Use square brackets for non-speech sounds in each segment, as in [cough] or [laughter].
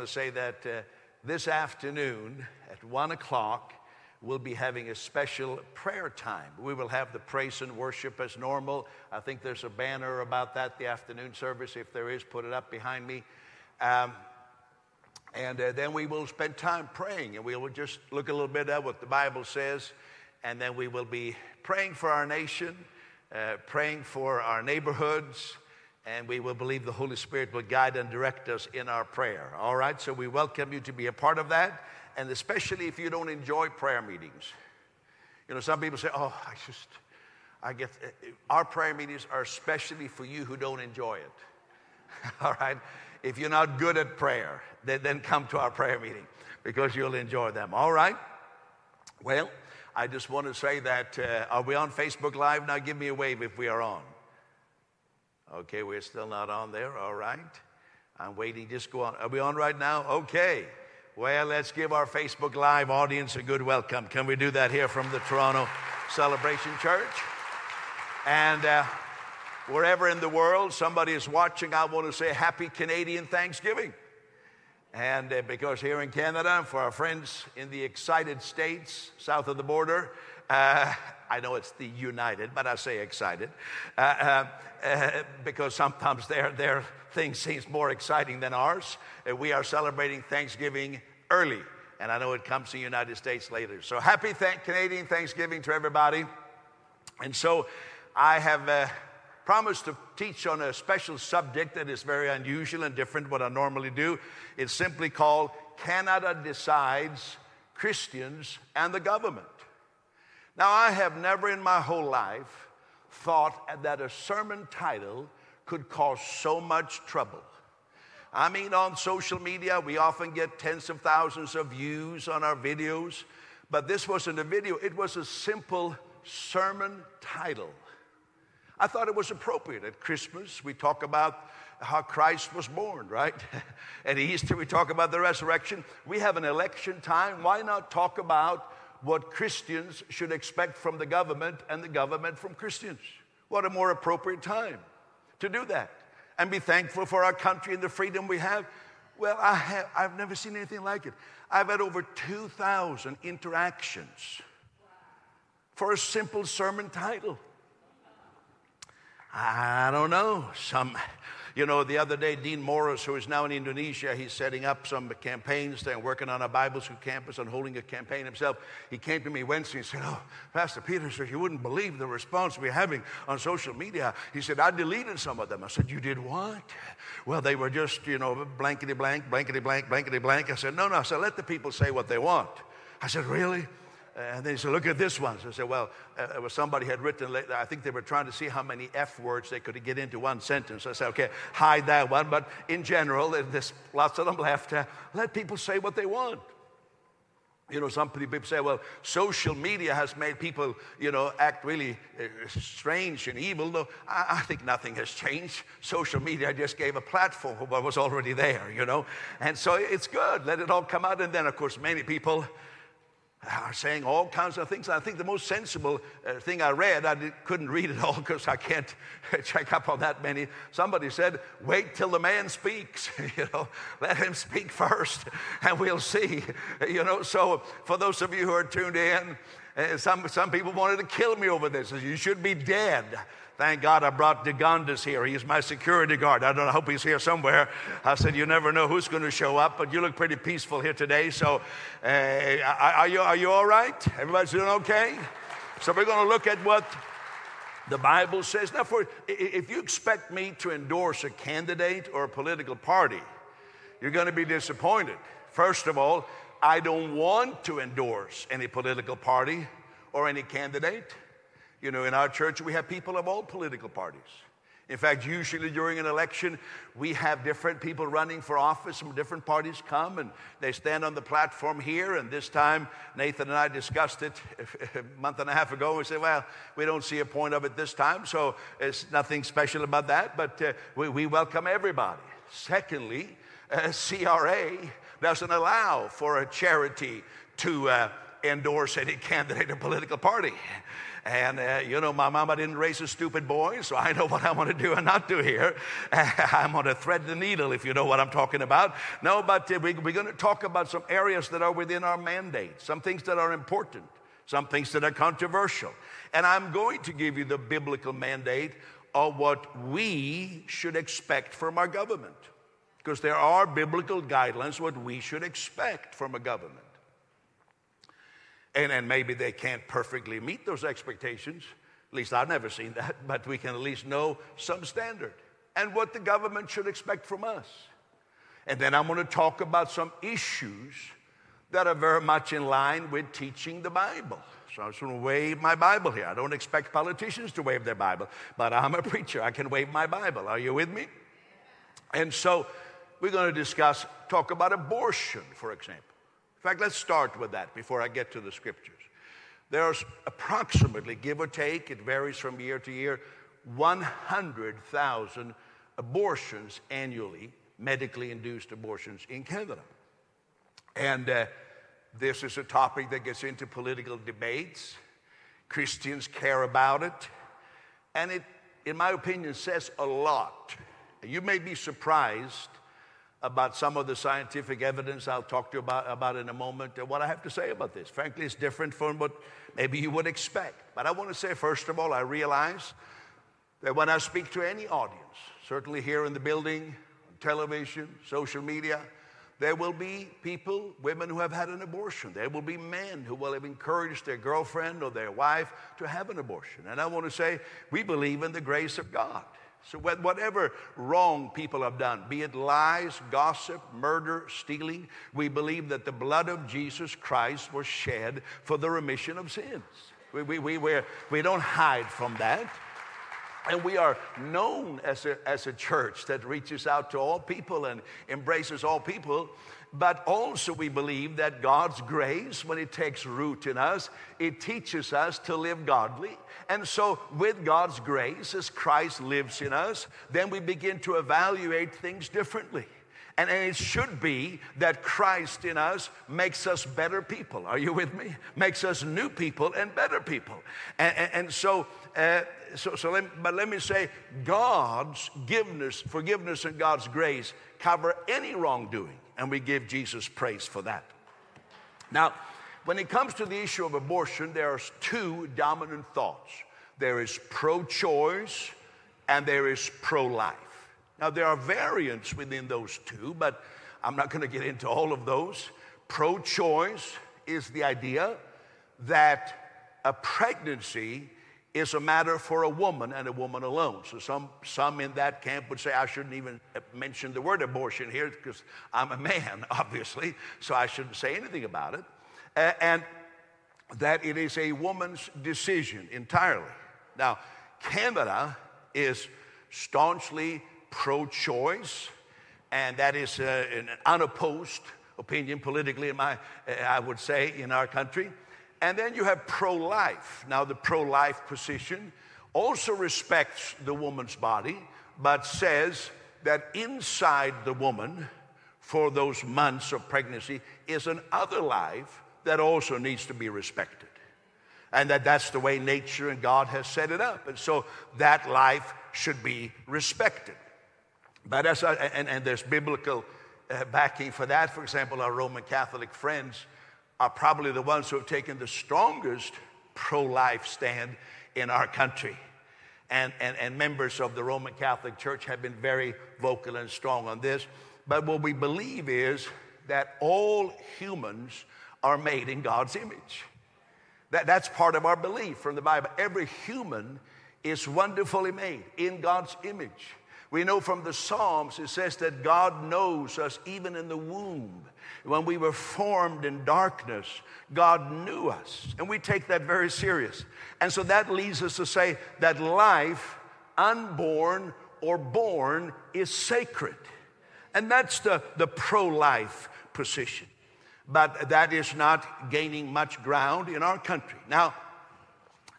want to say that uh, this afternoon at one o'clock, we'll be having a special prayer time. We will have the praise and worship as normal. I think there's a banner about that, the afternoon service. If there is, put it up behind me. Um, and uh, then we will spend time praying and we will just look a little bit at what the Bible says. And then we will be praying for our nation, uh, praying for our neighborhoods, and we will believe the Holy Spirit will guide and direct us in our prayer. All right, so we welcome you to be a part of that, and especially if you don't enjoy prayer meetings. You know, some people say, oh, I just, I get, our prayer meetings are especially for you who don't enjoy it. [laughs] All right, if you're not good at prayer, then, then come to our prayer meeting because you'll enjoy them. All right, well, I just want to say that, uh, are we on Facebook Live? Now give me a wave if we are on. Okay, we're still not on there. All right. I'm waiting. Just go on. Are we on right now? Okay. Well, let's give our Facebook Live audience a good welcome. Can we do that here from the Toronto Celebration Church? And uh, wherever in the world somebody is watching, I want to say Happy Canadian Thanksgiving. And uh, because here in Canada, for our friends in the excited states south of the border, uh, I know it's the United, but I say excited uh, uh, uh, because sometimes their, their thing seems more exciting than ours. We are celebrating Thanksgiving early, and I know it comes to the United States later. So happy th- Canadian Thanksgiving to everybody. And so I have uh, promised to teach on a special subject that is very unusual and different what I normally do. It's simply called Canada Decides Christians and the Government. Now, I have never in my whole life thought that a sermon title could cause so much trouble. I mean, on social media, we often get tens of thousands of views on our videos, but this wasn't a video, it was a simple sermon title. I thought it was appropriate. At Christmas, we talk about how Christ was born, right? [laughs] At Easter, we talk about the resurrection. We have an election time. Why not talk about what Christians should expect from the government and the government from Christians. What a more appropriate time to do that and be thankful for our country and the freedom we have. Well, I have, I've never seen anything like it. I've had over 2,000 interactions for a simple sermon title. I don't know. Some you know, the other day, Dean Morris, who is now in Indonesia, he's setting up some campaigns there, working on a Bible school campus and holding a campaign himself. He came to me Wednesday and said, Oh, Pastor Peter, sir, you wouldn't believe the response we're having on social media. He said, I deleted some of them. I said, You did what? Well, they were just, you know, blankety blank, blankety blank, blankety blank. I said, No, no. I said, Let the people say what they want. I said, Really? And then he said, Look at this one. So I said, Well, uh, somebody had written, I think they were trying to see how many F words they could get into one sentence. I said, Okay, hide that one. But in general, there's lots of them left. Uh, let people say what they want. You know, some people say, well, social media has made people, you know, act really uh, strange and evil. No, I, I, think nothing has changed. Social media just gave a platform for what was already there, you know. And so it's good. Let it all come out. And then, of course, many people are saying all kinds of things. I think the most sensible uh, thing I read, I couldn't read it all because I can't [laughs] check up on that many. Somebody said, wait till the man speaks, [laughs] you know, let him speak first and we'll see, [laughs] you know. So for those of you who are tuned in, uh, some, some people wanted to kill me over this. You should be dead. Thank God I brought Degondas here. He's my security guard. I don't know, I hope he's here somewhere. I said, You never know who's going to show up, but you look pretty peaceful here today. So, uh, are, you, are you all right? Everybody's doing okay? So, we're going to look at what the Bible says. Now, for, if you expect me to endorse a candidate or a political party, you're going to be disappointed. First of all, I don't want to endorse any political party or any candidate. You know, in our church, we have people of all political parties. In fact, usually during an election, we have different people running for office from different parties come and they stand on the platform here. And this time, Nathan and I discussed it [laughs] a month and a half ago. We said, well, we don't see a point of it this time, so it's nothing special about that, but uh, we, we, welcome everybody. Secondly, uh, CRA doesn't allow for a charity to uh, endorse any [laughs] candidate or political party. And, uh, you know, my mama didn't raise a stupid boy, so I know what I'm going to do and not do here. [laughs] I'm going to thread the needle, if you know what I'm talking about. No, but uh, we, we're going to talk about some areas that are within our mandate, some things that are important, some things that are controversial. And I'm going to give you the biblical mandate of what we should expect from our government. Because there are biblical guidelines what we should expect from a government. And, and maybe they can't perfectly meet those expectations. At least I've never seen that, [laughs] but we can at least know some standard and what the government should expect from us. And then I'm going to talk about some issues that are very much in line with teaching the Bible. So I'm just going to wave my Bible here. I don't expect politicians to wave their Bible, but I'm a [laughs] preacher. I can wave my Bible. Are you with me? And so we're going to discuss, talk about abortion, for example. In fact, let's start with that before I get to the scriptures. There's approximately, give or take, it varies from year to year, 100,000 abortions annually, medically induced abortions in Canada. And uh, this is a topic that gets into political debates. Christians care about it. And it, in my opinion, says a lot. You may be surprised about some of the scientific evidence I'll talk to you about, about in a moment and what I have to say about this. Frankly, it's different from what maybe you would expect. But I want to say, first of all, I realize that when I speak to any audience, certainly here in the building, on television, social media, there will be people, women who have had an abortion. There will be men who will have encouraged their girlfriend or their wife to have an abortion. And I want to say, we believe in the grace of God. So, whatever wrong people have done, be it lies, gossip, murder, stealing, we believe that the blood of Jesus Christ was shed for the remission of sins. We, we, we, we, we don't hide from that. And we are known as a, as a church that reaches out to all people and embraces all people. But also, we believe that God's grace, when it takes root in us, it teaches us to live godly. And so, with God's grace, as Christ lives in us, then we begin to evaluate things differently. And, it should be that Christ in us makes us better people. Are you with me? Makes us new people and better people. And, and, and so, uh, so, so let, but let me say, God's forgiveness, forgiveness and God's grace cover any wrongdoing, and we give Jesus praise for that. Now, when it comes to the issue of abortion, there are two dominant thoughts there is pro choice and there is pro life. Now, there are variants within those two, but I'm not going to get into all of those. Pro choice is the idea that a pregnancy is a matter for a woman and a woman alone. So some, some in that camp would say, I shouldn't even mention the word abortion here because I'm a man, [laughs] obviously, so I shouldn't say anything about it. and that it is a woman's decision entirely. Now, Canada is staunchly pro choice, and that is uh, an unopposed opinion politically, in my, I would say, in our country. And then you have pro life. Now, the pro life position also respects the woman's body, but says that inside the woman, for those months of pregnancy, is an other life that also needs to be respected. And that that's the way nature and God has set it up. And so that life should be respected. But as I, and, and there's biblical uh, backing for that. For example, our Roman Catholic friends are probably the ones who have taken the strongest pro life stand in our country. And, and, and members of the Roman Catholic Church have been very vocal and strong on this. But what we believe is that all humans are made in God's image. That, that's part of our belief from the Bible. Every human is wonderfully made in God's image. We know from the Psalms, it says that God knows us even in the womb. When we were formed in darkness, God knew us. And we take that very serious. And so that leads us to say that life, unborn or born, is sacred. And that's the, the pro life position. But that is not gaining much ground in our country. Now,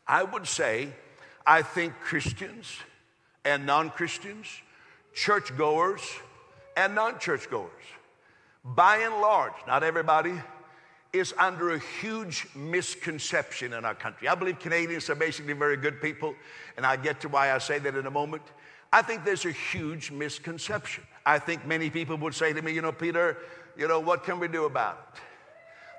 I would say, I think Christians and non Christians, churchgoers and non churchgoers, by and large, not everybody, is under a huge misconception in our country. I believe Canadians are basically very good people, and I'll get to why I say that in a moment. I think there's a huge misconception. I think many people would say to me, you know, Peter, you know, what can we do about it?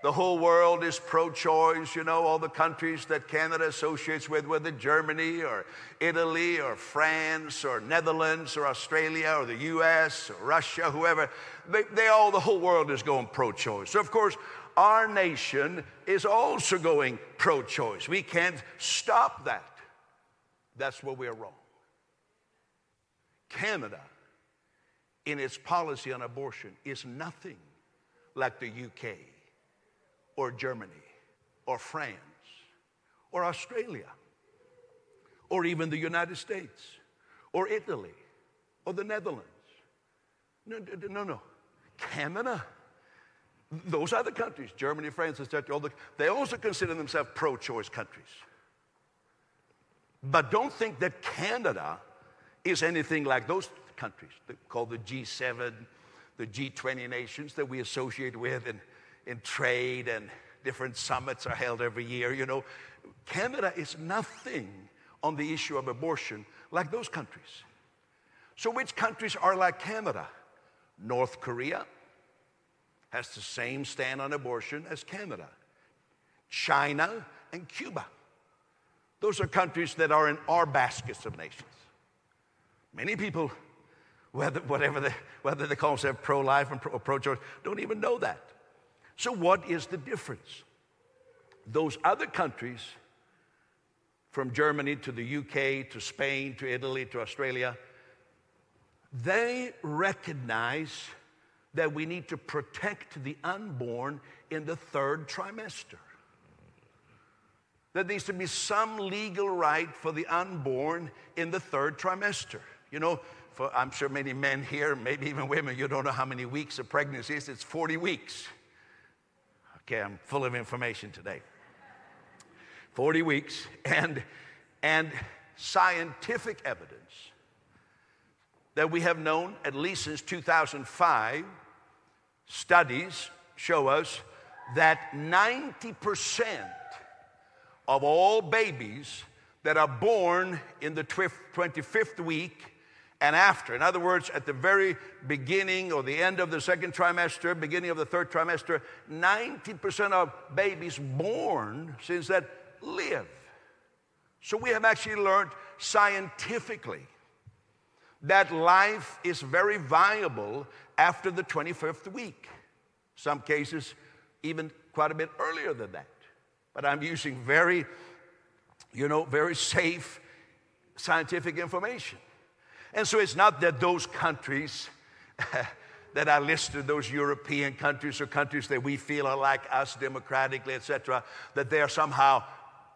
The whole world is pro choice, you know, all the countries that Canada associates with, whether Germany or Italy or France or Netherlands or Australia or the US or Russia, whoever, they, they all, the whole world is going pro choice. So, of course, our nation is also going pro choice. We can't stop that. That's where we're wrong. Canada, in its policy on abortion, is nothing like the UK or Germany or France or Australia or even the United States or Italy or the Netherlands. No, no, no. Canada. Those other countries, Germany, France, etc., they also consider themselves pro choice countries. But don't think that Canada is anything like those countries called the G7, the G20 nations that we associate with in, in trade and different summits are held every year. You know, Canada is nothing on the issue of abortion like those countries. So, which countries are like Canada? North Korea has the same stand on abortion as Canada, China and Cuba. Those are countries that are in our baskets of nations. Many people, whether, whatever they, whether they call themselves pro life or pro choice, don't even know that. So, what is the difference? Those other countries, from Germany to the UK to Spain to Italy to Australia, they recognize that we need to protect the unborn in the third trimester. There needs to be some legal right for the unborn in the third trimester. You know, for I'm sure many men here, maybe even women, you don't know how many weeks a pregnancy is. It's 40 weeks. Okay, I'm um, full of information today. 40 weeks, and, and scientific evidence that we have known at least since 2005, studies show us that 90% of all babies that are born in the 25th week and after. In other words, at the very beginning or the end of the second trimester, beginning of the third trimester, 90% of babies born since that live. So we have actually learned scientifically that life is very viable after the 25th week. Some cases, even quite a bit earlier than that. But I'm using very, you know, very safe scientific information. And so it's not that those countries [laughs] that I listed, those European countries or countries that we feel are like us democratically, etc., that they are somehow,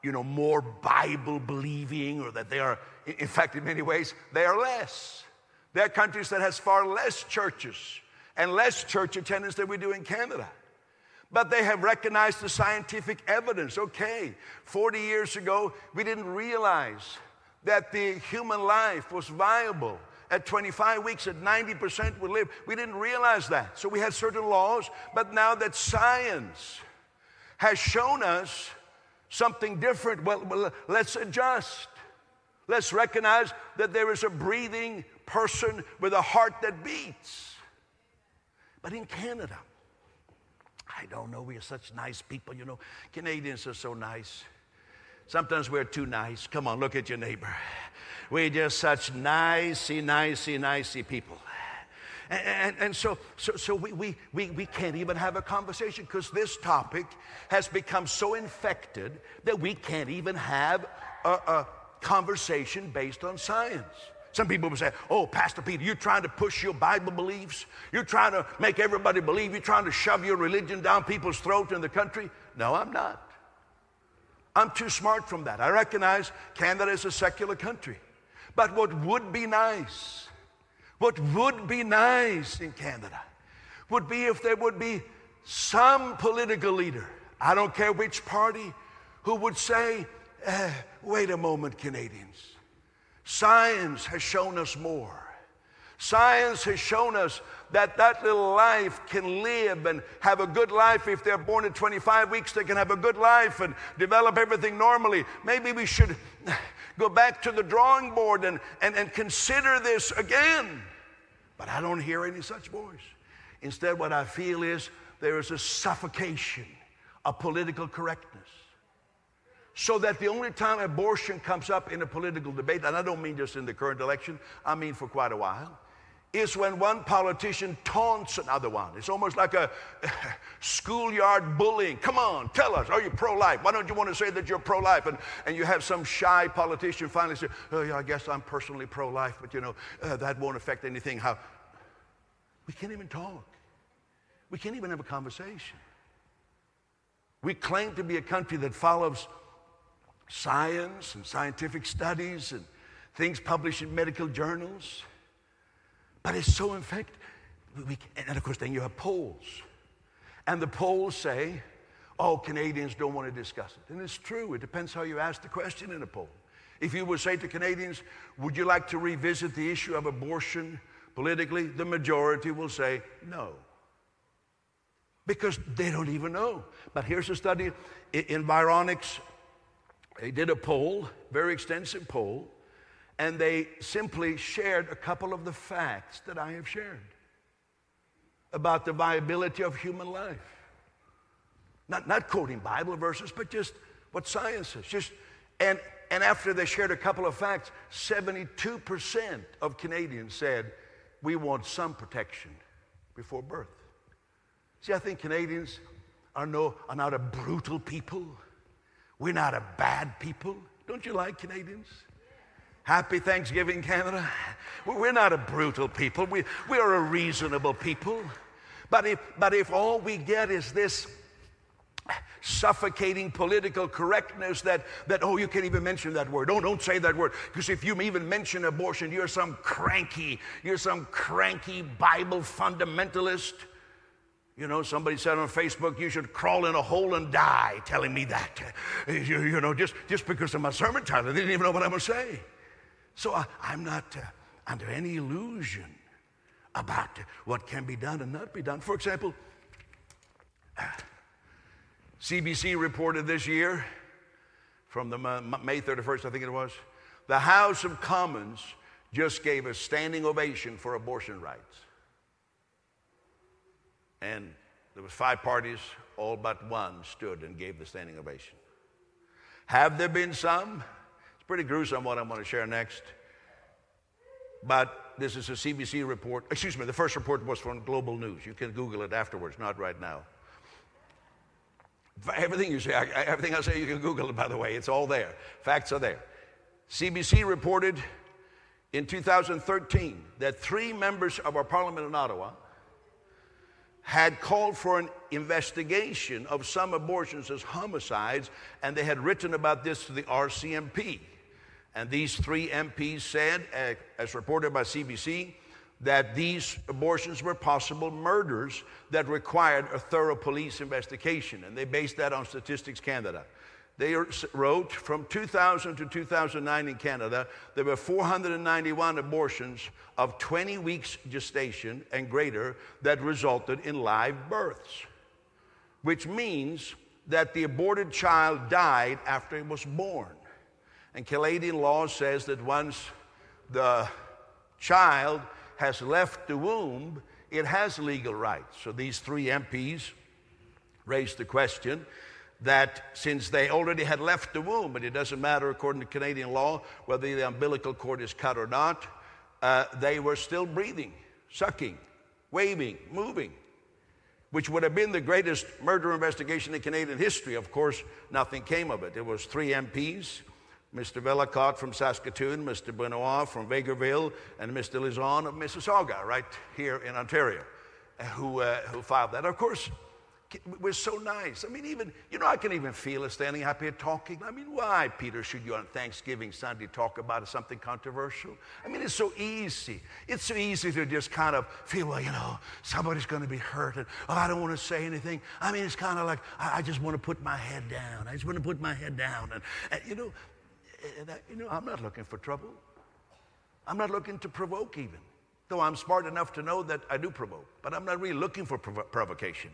you know, more Bible believing or that they are, in fact, in many ways, they are less. There are countries that has far less churches and less church attendance than we do in Canada. But they have recognized the scientific evidence. Okay, 40 years ago, we didn't realize that the human life was viable. At 25 weeks, at 90% would live. We didn't realize that. So we had certain laws, but now that science has shown us something different, well, let's adjust. Let's recognize that there is a breathing person with a heart that beats. But in Canada, I don't know, we are such nice people, you know. Canadians are so nice. Sometimes we're too nice. Come on, look at your neighbor. We're just such nicey, nicey, nicey people. And, and, and, so, so, so we, we, we, we can't even have a conversation because this topic has become so infected that we can't even have a, a conversation based on science. Some people will say, Oh, Pastor Peter, you're trying to push your Bible beliefs. You're trying to make everybody believe. You're trying to shove your religion down people's throats in the country. No, I'm not. I'm too smart from that. I recognize Canada is a secular country. But what would be nice, what would be nice in Canada would be if there would be some political leader, I don't care which party, who would say, eh, wait a moment, Canadians. Science has shown us more. Science has shown us that that little life can live and have a good life. If they're born at 25 weeks, they can have a good life and develop everything normally. Maybe we should go back to the drawing board and, and, and consider this again. But I don't hear any such voice. Instead, what I feel is there is a suffocation of political correctness. So that the only time abortion comes up in a political debate, and I don't mean just in the current election, I mean for quite a while, is when one politician taunts another one. It's almost like a [laughs] schoolyard bullying. Come on, tell us, are you pro life? Why don't you want to say that you're pro life? And, and you have some shy politician finally say, Oh, yeah, I guess I'm personally pro life, but you know, uh, that won't affect anything. How? We can't even talk, we can't even have a conversation. We claim to be a country that follows science and scientific studies and things published in medical journals. But it's so in fact, we, and of course, then you have polls. And the polls say, oh, Canadians don't want to discuss it. And it's true. It depends how you ask the question in a poll. If you would say to Canadians, would you like to revisit the issue of abortion politically? The majority will say no. Because they don't even know. But here's a study Environics. They did a poll, very extensive poll, and they simply shared a couple of the facts that I have shared about the viability of human life. Not, not quoting Bible verses, but just what science says. Just, and, and after they shared a couple of facts, 72% of Canadians said, We want some protection before birth. See, I think Canadians are, no, are not a brutal people. We're not a bad people. Don't you like Canadians? Happy Thanksgiving, Canada. We're not a brutal people. We, we are a reasonable people. But if, but if all we get is this suffocating political correctness that, that, oh, you can't even mention that word. Oh, don't say that word. Because if you even mention abortion, you're some cranky, you're some cranky Bible fundamentalist. You know, somebody said on Facebook, you should crawl in a hole and die, telling me that. You, you know, just, just because of my sermon title, they didn't even know what I'm going to say. So I, am not uh, under any illusion about what can be done and not be done. For example, CBC reported this year from the May 31st, I think it was, the House of Commons just gave a standing ovation for abortion rights. And there was five parties, all but one stood and gave the standing ovation. Have there been some pretty gruesome what I'm going to share next. But this is a CBC report. Excuse me, the first report was from Global News. You can Google it afterwards, not right now. Everything you say, I, everything I say, you can Google it, by the way. It's all there. Facts are there. CBC reported in 2013 that three members of our parliament in Ottawa had called for an investigation of some abortions as homicides, and they had written about this to the RCMP. And these three MPs said, uh, as reported by CBC, that these abortions were possible murders that required a thorough police investigation. And they based that on Statistics Canada. They wrote from 2000 to 2009 in Canada, there were 491 abortions of 20 weeks gestation and greater that resulted in live births, which means that the aborted child died after it was born. And Canadian law says that once the child has left the womb, it has legal rights. So these three MPs raised the question that since they already had left the womb, and it doesn't matter according to Canadian law whether the umbilical cord is cut or not, uh, they were still breathing, sucking, waving, moving, which would have been the greatest murder investigation in Canadian history. Of course, nothing came of it. It was three MPs Mr. Vellacott from Saskatoon, Mr. Benoit from Vegreville, and Mr. Lizon of Mississauga, right here in Ontario, uh, who, uh, who filed that. Of course, was so nice. I mean, even, you know, I can even feel us standing up here talking. I mean, why, Peter, should you on Thanksgiving Sunday talk about something controversial? I mean, it's so easy. It's so easy to just kind of feel, well, you know, somebody's going to be hurt, and oh, I don't want to say anything. I mean, it's kind of like, I, I just want to put my head down. I just want to put my head down. And, and you know, and I, you know, I'm not looking for trouble. I'm not looking to provoke even. Though I'm smart enough to know that I do provoke, but I'm not really looking for prov- provocation.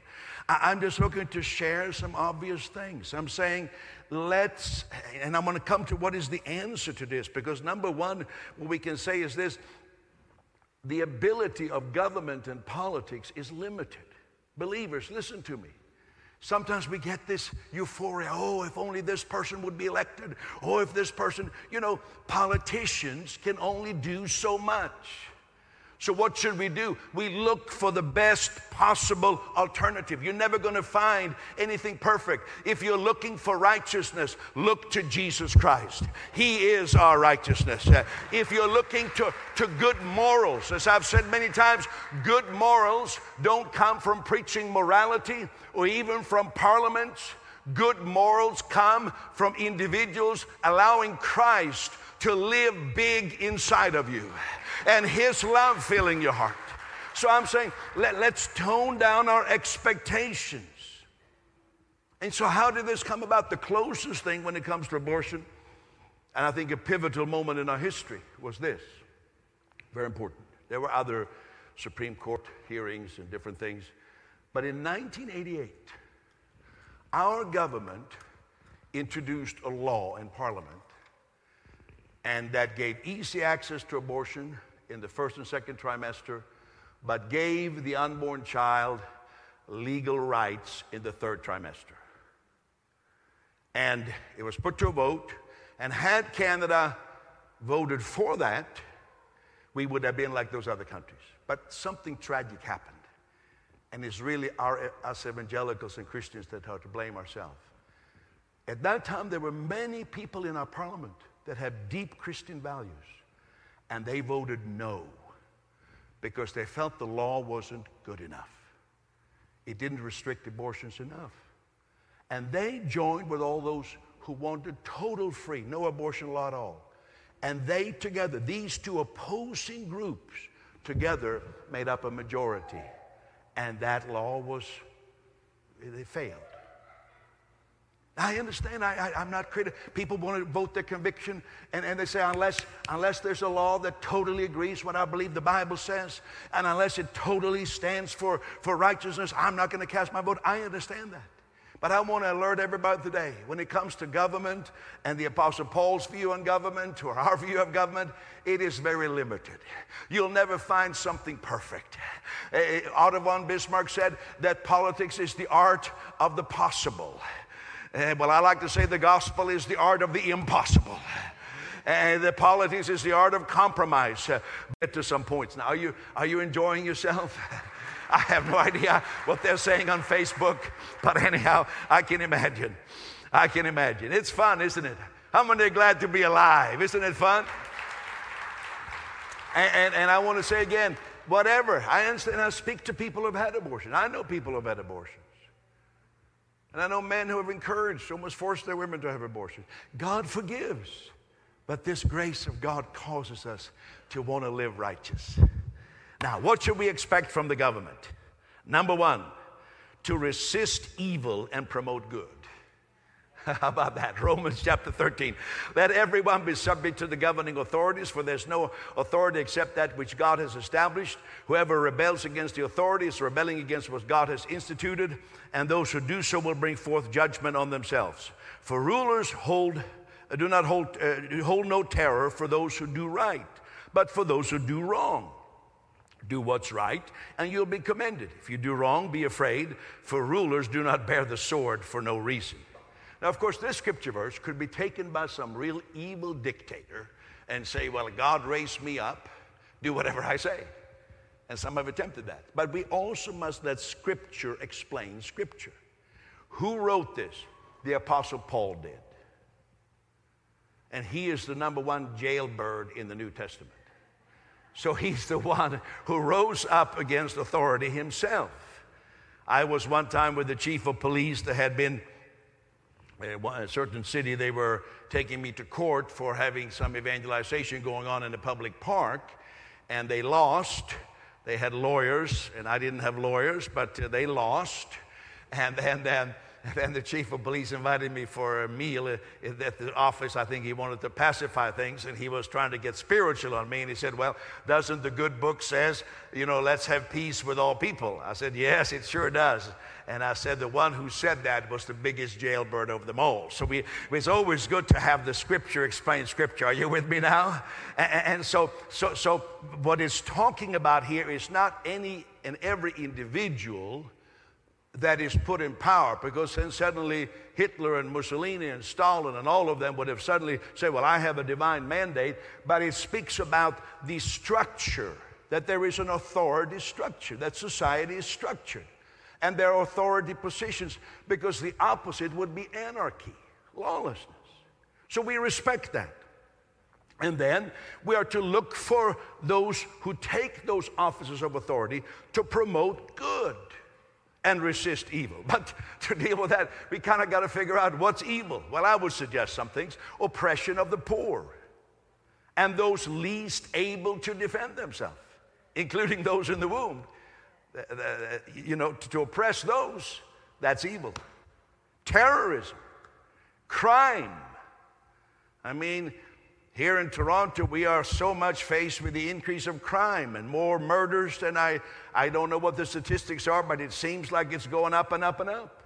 I- am just looking to share some obvious things. I'm saying, let's, and I'm going to come to what is the answer to this, because number one, what we can say is this the ability of government and politics is limited. Believers, listen to me. Sometimes we get this euphoria. Oh, if only this person would be elected. Oh, if this person, you know, politicians can only do so much. So, what should we do? We look for the best possible alternative. You're never going to find anything perfect. If you're looking for righteousness, look to Jesus Christ. He is our righteousness. Uh, if you're looking to, to good morals, as I've said many times, good morals don't come from preaching morality or even from parliaments. Good morals come from individuals allowing Christ to live big inside of you and His love filling your heart. So I'm saying, let, let's tone down our expectations. And so, how did this come about? The closest thing when it comes to abortion, and I think a pivotal moment in our history was this very important. There were other Supreme Court hearings and different things. But in 1988, our government introduced a law in Parliament, and that gave easy access to abortion in the first and second trimester, but gave the unborn child legal rights in the third trimester. And it was put to a vote, and had Canada voted for that, we would have been like those other countries. But something tragic happened. And it's really our, us evangelicals and Christians that are to blame ourselves. At that time, there were many people in our parliament that had deep Christian values and they voted no because they felt the law wasn't good enough. It didn't restrict abortions enough. And they joined with all those who wanted total free, no abortion law at all. And they together, these two opposing groups together made up a majority. And that law was, they failed. I understand. I, am not critical. People want to vote their conviction, and, and they say, unless, unless there's a law that totally agrees what I believe the Bible says, and unless it totally stands for, for righteousness, I'm not going to cast my vote. I understand that. But I want to alert everybody today when it comes to government and the Apostle Paul's view on government or our view of government, it is very limited. You'll never find something perfect. Eh, eh, Otto von Bismarck said that politics is the art of the possible. Uh, well, I like to say the gospel is the art of the impossible. And the politics is the art of compromise. Uh, get to some points. Now, are you, are you enjoying yourself? [laughs] I have no idea what they're saying on Facebook, but anyhow, I can imagine. I can imagine. It's fun, isn't it? How many are glad to be alive? Isn't it fun? And, and, and I want to say again, whatever. I understand. I speak to people who've had abortion. I know people who've had abortion. And I know men who have encouraged, almost forced their women to have abortions. God forgives. But this grace of God causes us to want to live righteous. Now, what should we expect from the government? Number one, to resist evil and promote good. [laughs] How about that? Romans chapter 13. Let everyone be subject to the governing authorities, for there's no authority except that which God has established. Whoever rebels against the authority is rebelling against what God has instituted, and those who do so will bring forth judgment on themselves. For rulers hold, uh, do not hold, uh, hold no terror for those who do right, but for those who do wrong. Do what's right, and you'll be commended. If you do wrong, be afraid, for rulers do not bear the sword for no reason. Now, of course, this scripture verse could be taken by some real evil dictator and say, Well, God raised me up, do whatever I say. And some have attempted that. But we also must let scripture explain scripture. Who wrote this? The Apostle Paul did. And he is the number one jailbird in the New Testament. So he's the one who rose up against authority himself. I was one time with the chief of police that had been a certain city, they were taking me to court for having some evangelization going on in a public park, and they lost. They had lawyers, and I didn't have lawyers, but uh, they lost. And then, then [laughs] then the chief of police invited me for a meal at the office. I think he wanted to pacify things, and he was trying to get spiritual on me. And he said, "Well, doesn't the good book says, you know, let's have peace with all people?" I said, "Yes, it sure does." And I said, the one who said that was the biggest jailbird of them all. So we, it's always good to have the scripture explain scripture. Are you with me now? And, and so, so, so what it's talking about here is not any and every individual that is put in power because then suddenly Hitler and Mussolini and Stalin and all of them would have suddenly said, Well, I have a divine mandate, but it speaks about the structure, that there is an authority structure, that society is structured and their authority positions because the opposite would be anarchy, lawlessness. So we respect that. And then we are to look for those who take those offices of authority to promote good and resist evil. [laughs] But to deal with that, we kind of got to figure out what's evil. Well, I would suggest some things oppression of the poor and those least able to defend themselves, including those in the womb uh, uh, uh, you know, to, to oppress those, that's evil. Terrorism, crime. I mean, here in Toronto, we are so much faced with the increase of crime and more murders than I, I don't know what the statistics are, but it seems like it's going up and up and up.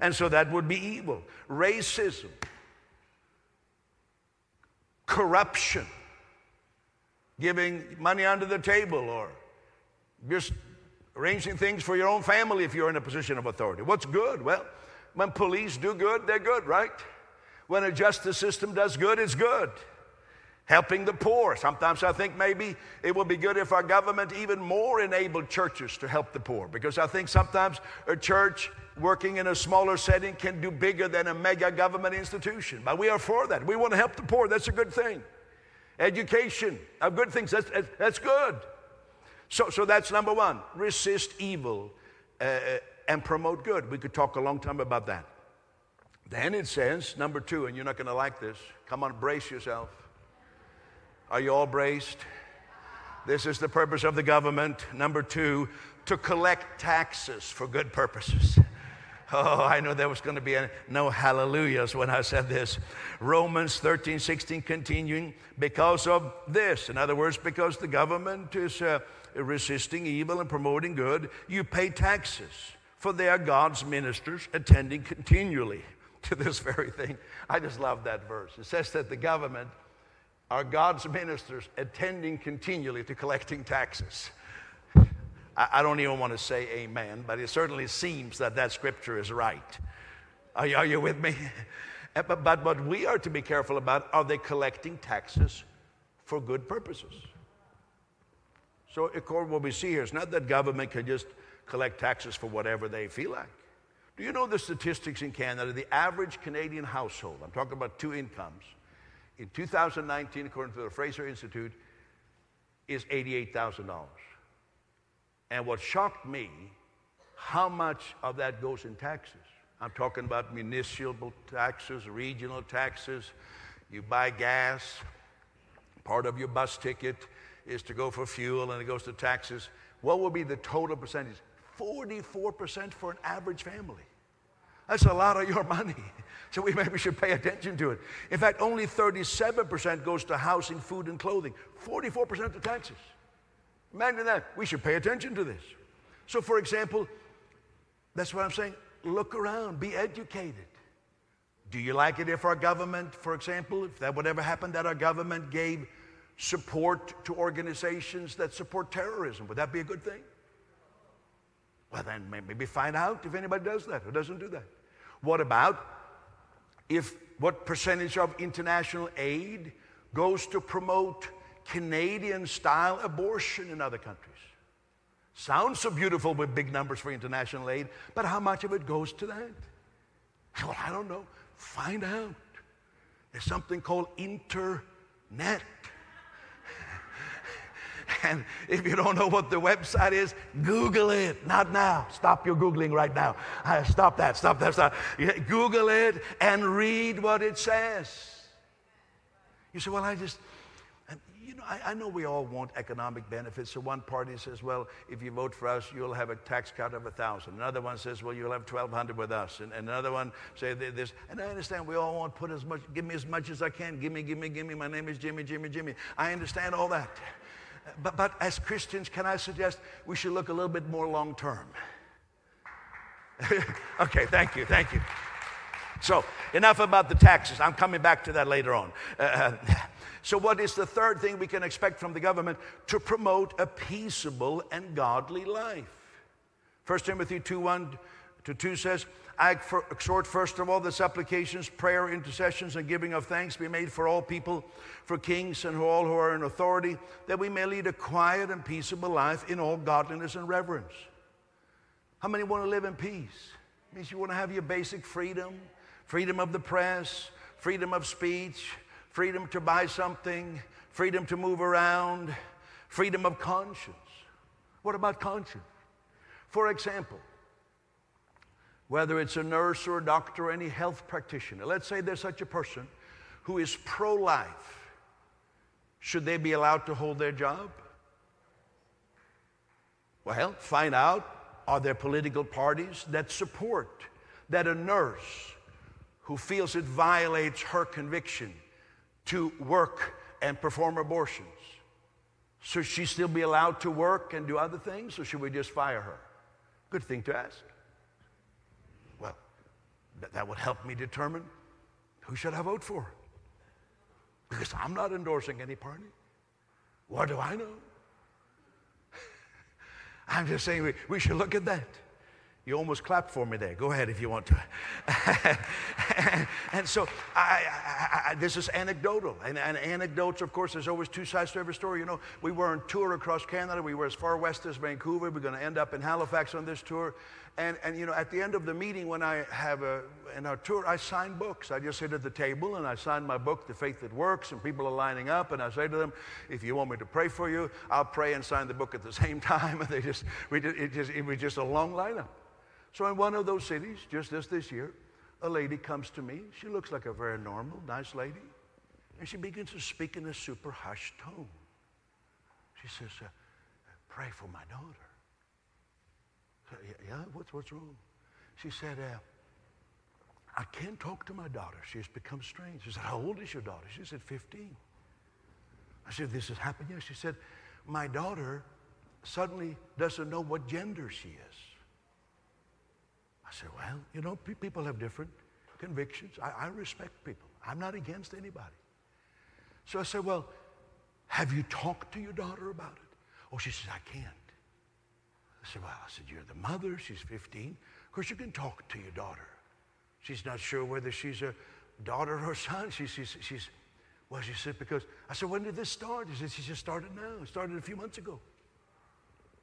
And so that would be evil. Racism, corruption, giving money under the table, or just arranging things for your own family if you're in a position of authority. What's good? Well, when police do good, they're good, right? When a justice system does good, it's good. Helping the poor. Sometimes I think maybe it would be good if our government even more enabled churches to help the poor because I think sometimes a church working in a smaller setting can do bigger than a mega government institution. But we are for that. We want to help the poor. That's a good thing. Education are good things. That's, that's good. So, so that's number one resist evil uh, uh, and promote good. We could talk a long time about that. Then it says, number two, and you're not going to like this. Come on, brace yourself. Are you all braced? This is the purpose of the government. Number two, to collect taxes for good purposes. Oh, I know there was going to be a, no hallelujahs when I said this. Romans 13, 16, continuing, because of this. In other words, because the government is uh, resisting evil and promoting good, you pay taxes, for they are God's ministers attending continually [laughs] to this very thing. I just love that verse. It says that the government are God's ministers attending continually to collecting taxes. I, don't even want to say amen, but it certainly seems that that scripture is right. Are you, are you with me? [laughs] but, but what we are to be careful about are they collecting taxes for good purposes? So, according to what we see here, it's not that government can just collect taxes for whatever they feel like. Do you know the statistics in Canada? The average Canadian household, I'm talking about two incomes, in 2019, according to the Fraser Institute, is $88,000. And what shocked me, how much of that goes in taxes. I'm talking about municipal taxes, regional taxes. You buy gas, part of your bus ticket is to go for fuel and it goes to taxes. What will be the total percentage? 44% for an average family. That's a lot of your [laughs] money. So we maybe should pay attention to it. In fact, only 37% goes to housing, food, and clothing. 44% to taxes. Imagine that. We should pay attention to this. So, for example, that's what I'm saying. Look around, be educated. Do you like it if our government, for example, if that would ever happen, that our government gave support to organizations that support terrorism. Would that be a good thing? Well, then maybe find out if anybody does that or doesn't do that. What about if what percentage of international aid goes to promote Canadian style abortion in other countries? Sounds so beautiful with big numbers for international aid, but how much of it goes to that? Well, I don't know. Find out. There's something called internet. And if you don't know what the website is, Google it. Not now. Stop your Googling right now. Uh, stop that. Stop that. Stop. Google it and read what it says. You say, well, I just, you know, I, I, know we all want economic benefits. So one party says, well, if you vote for us, you'll have a tax cut of a thousand. Another one says, well, you'll have twelve hundred with us. And, and, another one say this. And I understand we all want put as much, give me as much as I can. Give me, give me, give me. My name is Jimmy, Jimmy, Jimmy. I understand all that. But, but as Christians, can I suggest we should look a little bit more long term? [laughs] okay, thank you, thank you. So, enough about the taxes. I'm coming back to that later on. Uh, so, what is the third thing we can expect from the government? To promote a peaceable and godly life. 1 Timothy 2 1 to 2 says, I exhort first of all that supplications, prayer, intercessions, and giving of thanks be made for all people, for kings and all who are in authority, that we may lead a quiet and peaceable life in all godliness and reverence. How many want to live in peace? It means you want to have your basic freedom, freedom of the press, freedom of speech, freedom to buy something, freedom to move around, freedom of conscience. What about conscience? For example, whether it's a nurse or a doctor or any health practitioner, let's say there's such a person who is pro life. Should they be allowed to hold their job? Well, find out are there political parties that support that a nurse who feels it violates her conviction to work and perform abortions. Should she still be allowed to work and do other things, or should we just fire her? Good thing to ask. That would help me determine who should I vote for. Because I'm not endorsing any party. What do I know? [laughs] I'm just saying we, we should look at that. You almost clapped for me there. Go ahead if you want to. [laughs] and so I, I, I, this is anecdotal. And, and, anecdotes, of course, there's always two sides to every story. You know, we were on tour across Canada. We were as far west as Vancouver. We're going to end up in Halifax on this tour. And, and, you know, at the end of the meeting, when I have a, in our tour, I sign books. I just sit at the table and I sign my book, The Faith That Works, and people are lining up. And I say to them, if you want me to pray for you, I'll pray and sign the book at the [laughs] same time. And they just, we just, it, just, it was just a long lineup. So in one of those cities, just this this year, a lady comes to me. She looks like a very normal, nice lady. And she begins to speak in a super hushed tone. She says, uh, pray for my daughter. Said, yeah, what's, what's wrong? She said, uh, I can't talk to my daughter. She has become strange. She said, how old is your daughter? She said, 15. I said, this has happened yet? She said, my daughter suddenly doesn't know what gender she is. I said, well, you know, people have different convictions. I, I respect people. I'm not against anybody. So I said, well, have you talked to your daughter about it? Oh, she says, I can't. I said, well, I said, you're the mother. She's 15. Of course, you can talk to your daughter. She's not sure whether she's a daughter or son. She, she's, she's, well, she said, because, I said, when did this start? She said, she just started now. It started a few months ago.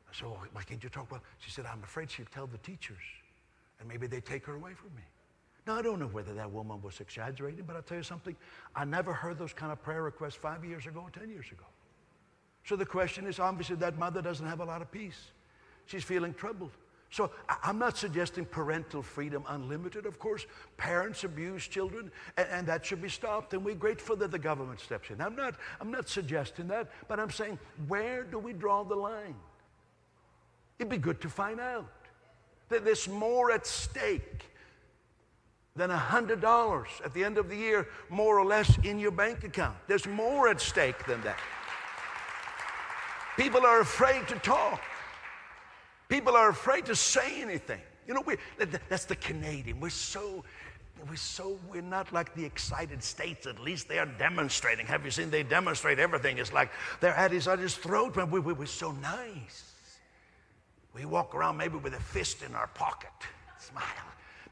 I said, well, why can't you talk about She said, I'm afraid she'd tell the teachers and maybe they take her away from me. Now, I don't know whether that woman was exaggerating, but I'll tell you something. I never heard those kind of prayer requests five years ago or 10 years ago. So the question is obviously that mother doesn't have a lot of peace. She's feeling troubled. So I'm not suggesting parental freedom unlimited. Of course, parents abuse children, and, and, that should be stopped. And we're grateful that the government steps in. I'm not, I'm not suggesting that, but I'm saying, where do we draw the line? It'd be good to find out that there's more at stake than $100 at the end of the year, more or less, in your bank account. There's more at stake than that. People are afraid to talk. People are afraid to say anything. You know, we, that's the Canadian. We're so, we're so, we're not like the excited states. At least they are demonstrating. Have you seen they demonstrate everything? It's like they're at his, at his throat, we, we, we're so nice. We walk around maybe with a fist in our pocket, smile,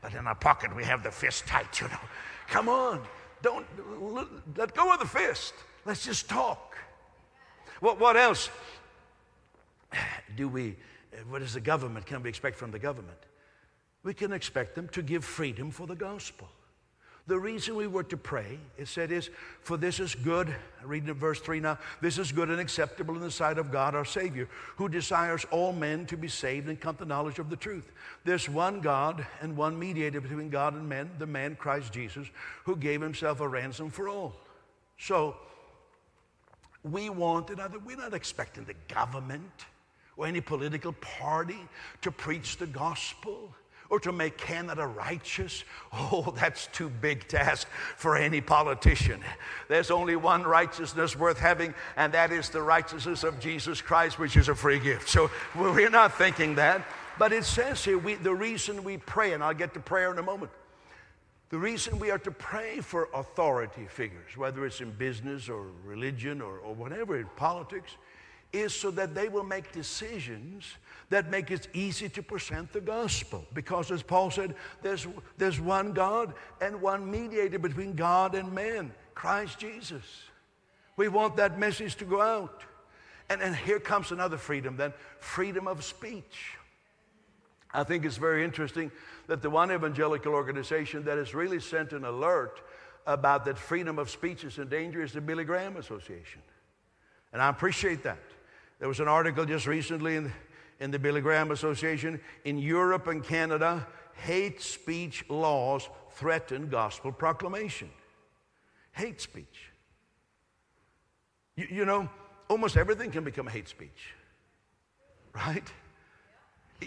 but in our pocket we have the fist tight, you know. Come on, don't let go of the fist. Let's just talk. What, what else do we, Uh, what does the government, can we expect from the government? We can expect them to give freedom for the gospel. The reason we were to pray, it said, is for this is good. Reading verse 3 now. This is good and acceptable in the sight of God our Savior, who desires all men to be saved and come to knowledge of the truth. There's one God and one mediator between God and men, the man Christ Jesus, who gave himself a ransom for all. So, We want another, we're not expecting the government or any political party to preach the gospel or to make Canada righteous. [laughs] Oh, that's too big task for any politician. There's only one righteousness worth having, and that is the righteousness of Jesus Christ, which is a free gift. So we're not thinking that. But it says here we, the reason we pray, and I'll get to prayer in a moment. The reason we are to pray for authority figures, whether it's in business or religion or, or whatever, in politics, is so that they will make decisions that make it easy to present the gospel. Because as Paul said, there's, there's one God and one mediator between God and man, Christ Jesus. We want that message to go out. And, and here comes another freedom then freedom of speech. I think it's very interesting that the one evangelical organization that has really sent an alert about that freedom of speech is in danger is the Billy Graham Association. And I appreciate that. There was an article just recently in, in the Billy Graham Association. In Europe and Canada, hate speech laws threaten gospel proclamation. Hate speech. You, you know, almost everything can become hate speech, right?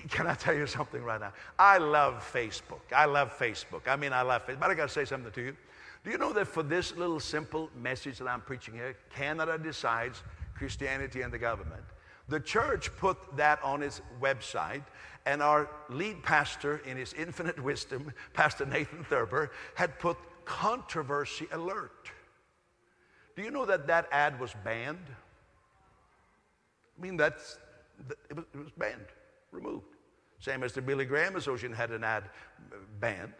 Can I tell you something right now? I love Facebook. I love Facebook. I mean, I love Facebook. But I got to say something to you. Do you know that for this little simple message that I'm preaching here, Canada decides Christianity and the government? The church put that on its website, and our lead pastor, in his infinite wisdom, [laughs] Pastor Nathan Thurber, had put controversy alert. Do you know that that ad was banned? I mean, that's, it was, banned removed. Same as the Billy Graham Association had an ad uh, banned.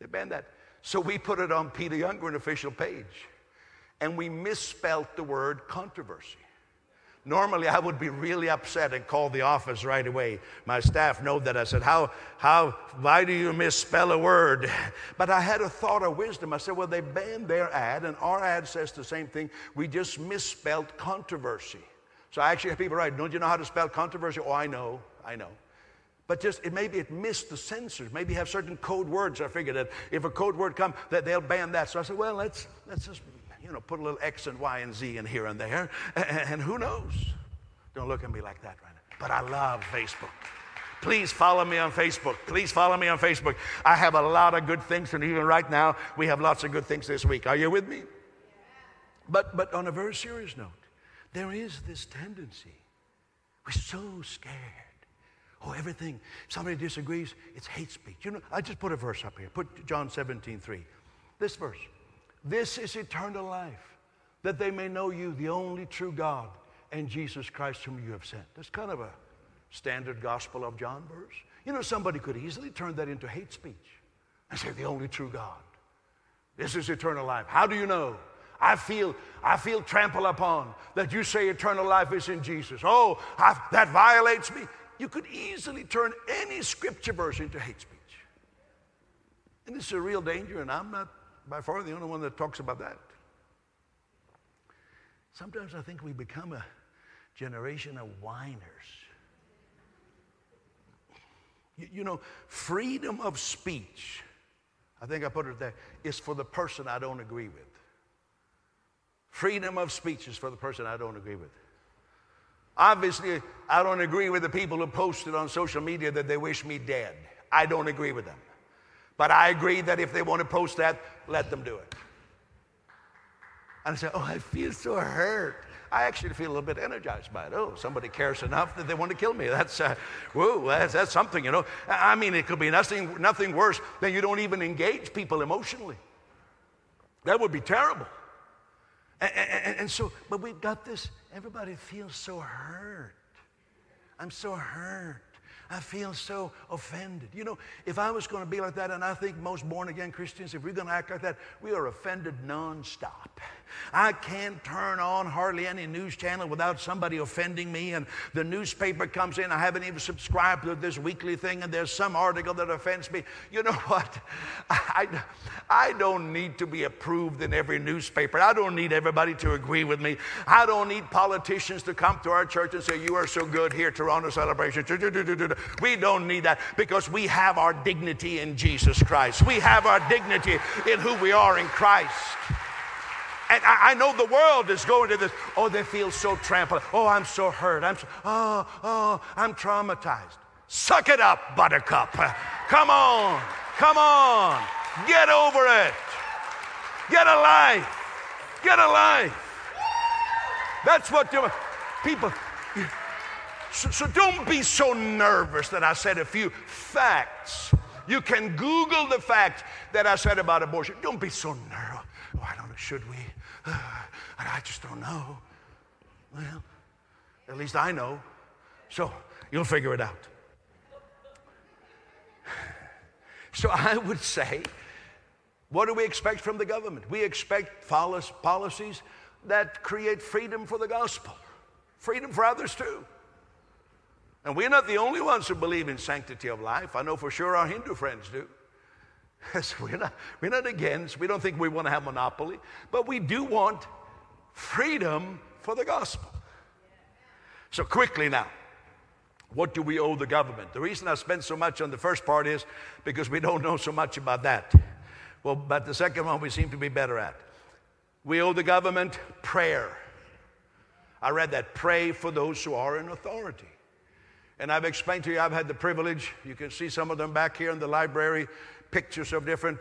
They banned that. So we put it on Peter Youngren official page. And we misspelt the word controversy. Normally, I would be really upset and call the office right away. My staff know that. I said, how, how, why do you misspell a word? [laughs] But I had a thought of wisdom. I said, well, they banned their ad, and our ad says the same thing. We just misspelled controversy. So I actually have people write, don't you know how to spell controversy? Oh, I know. I know. But just it, maybe it missed the censors. Maybe have certain code words. I figured that if a code word come, that they'll ban that. So I said, well, let's let's just you know put a little X and Y and Z in here and there, and, and who knows? Don't look at me like that right now. But I love Facebook. Please follow me on Facebook. Please follow me on Facebook. I have a lot of good things, and even right now, we have lots of good things this week. Are you with me? But, but on a very serious note, there is this tendency. We're so scared Oh, everything. If somebody disagrees, it's hate speech. You know, I just put a verse up here. Put John 17, 3. This verse. This is eternal life, that they may know you, the only true God, and Jesus Christ whom you have sent. That's kind of a standard Gospel of John verse. You know, somebody could easily turn that into hate speech and say, the only true God. This is eternal life. How do you know? I feel, I feel trampled upon that you say eternal life is in Jesus. Oh, I, that violates me you could easily turn any scripture verse into hate speech. And this is a real danger, and I'm not by far the only one that talks about that. Sometimes I think we become a generation of whiners. You, you know, freedom of speech, I think I put it there, is for the person I don't agree with. Freedom of speech is for the person I don't agree with. Obviously, I don't agree with the people who posted on social media that they wish me dead. I don't agree with them. But I agree that if they want to post that, let them do it. And I say, Oh, I feel so hurt. I actually feel a little bit energized by it. Oh, somebody cares enough that they want to kill me. That's, uh, whoa, that's, that's something, you know. I mean, it could be nothing, nothing worse than you don't even engage people emotionally. That would be terrible. And, and, and, so, but we've got this, everybody feels so hurt. I'm so hurt. I feel so offended. You know, if I was going to be like that, and I think most born again Christians, if we're going to act like that, we are offended nonstop. I can't turn on hardly any news channel without somebody offending me. And the newspaper comes in, I haven't even subscribed to this weekly thing, and there's some article that offends me. You know what? [laughs] I, I don't need to be approved in every newspaper. I don't need everybody to agree with me. I don't need politicians to come to our church and say, You are so good here, Toronto Celebration. We don't need that because we have our dignity in Jesus Christ. We have our dignity in who we are in Christ. and I, I, know the world is going to this. Oh, they feel so trampled. Oh, I'm so hurt. I'm so, oh, oh, I'm traumatized. Suck it up, buttercup. Come on. Come on. Get over it. Get a life. Get a life. That's what you, people. So, so don't be so nervous that I said a few facts. You can Google the facts that I said about abortion. Don't be so nervous. Oh, I don't know. Should we? Uh, I just don't know. Well, at least I know. So you'll figure it out. So I would say, what do we expect from the government? We expect policies that create freedom for the gospel, freedom for others too. And we're not the only ones who believe in sanctity of life. I know for sure our Hindu friends do. [laughs] We're, not, we're not against, we don't think we want to have monopoly, but we do want freedom for the gospel. So, quickly now, what do we owe the government? The reason I spent so much on the first part is because we don't know so much about that. Well, but the second one we seem to be better at. We owe the government prayer. I read that pray for those who are in authority. And I've explained to you, I've had the privilege, you can see some of them back here in the library, pictures of different